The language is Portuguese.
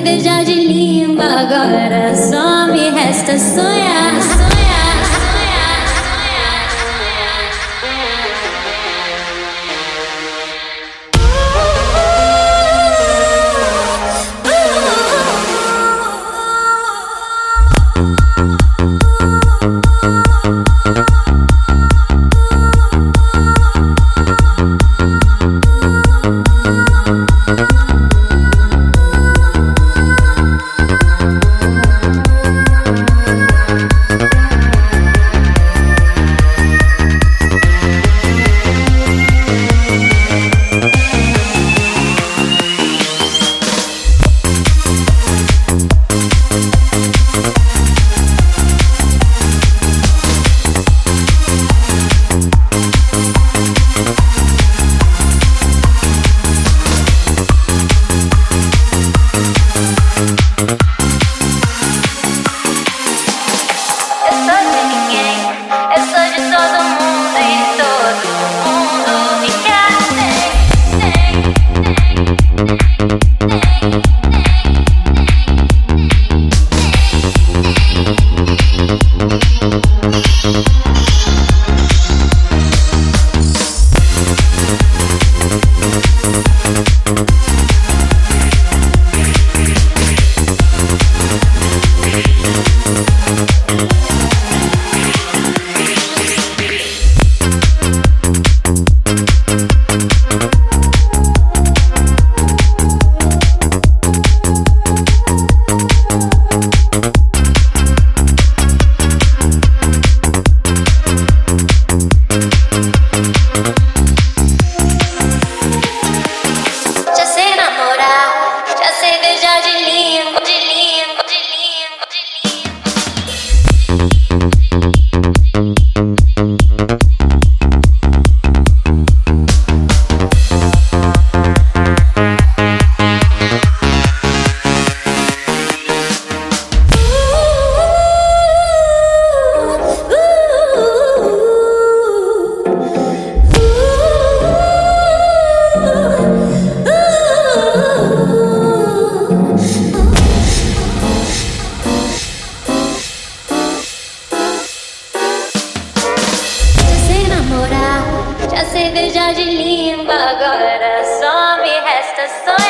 sei beijar de língua, agora só me resta sonhar. Me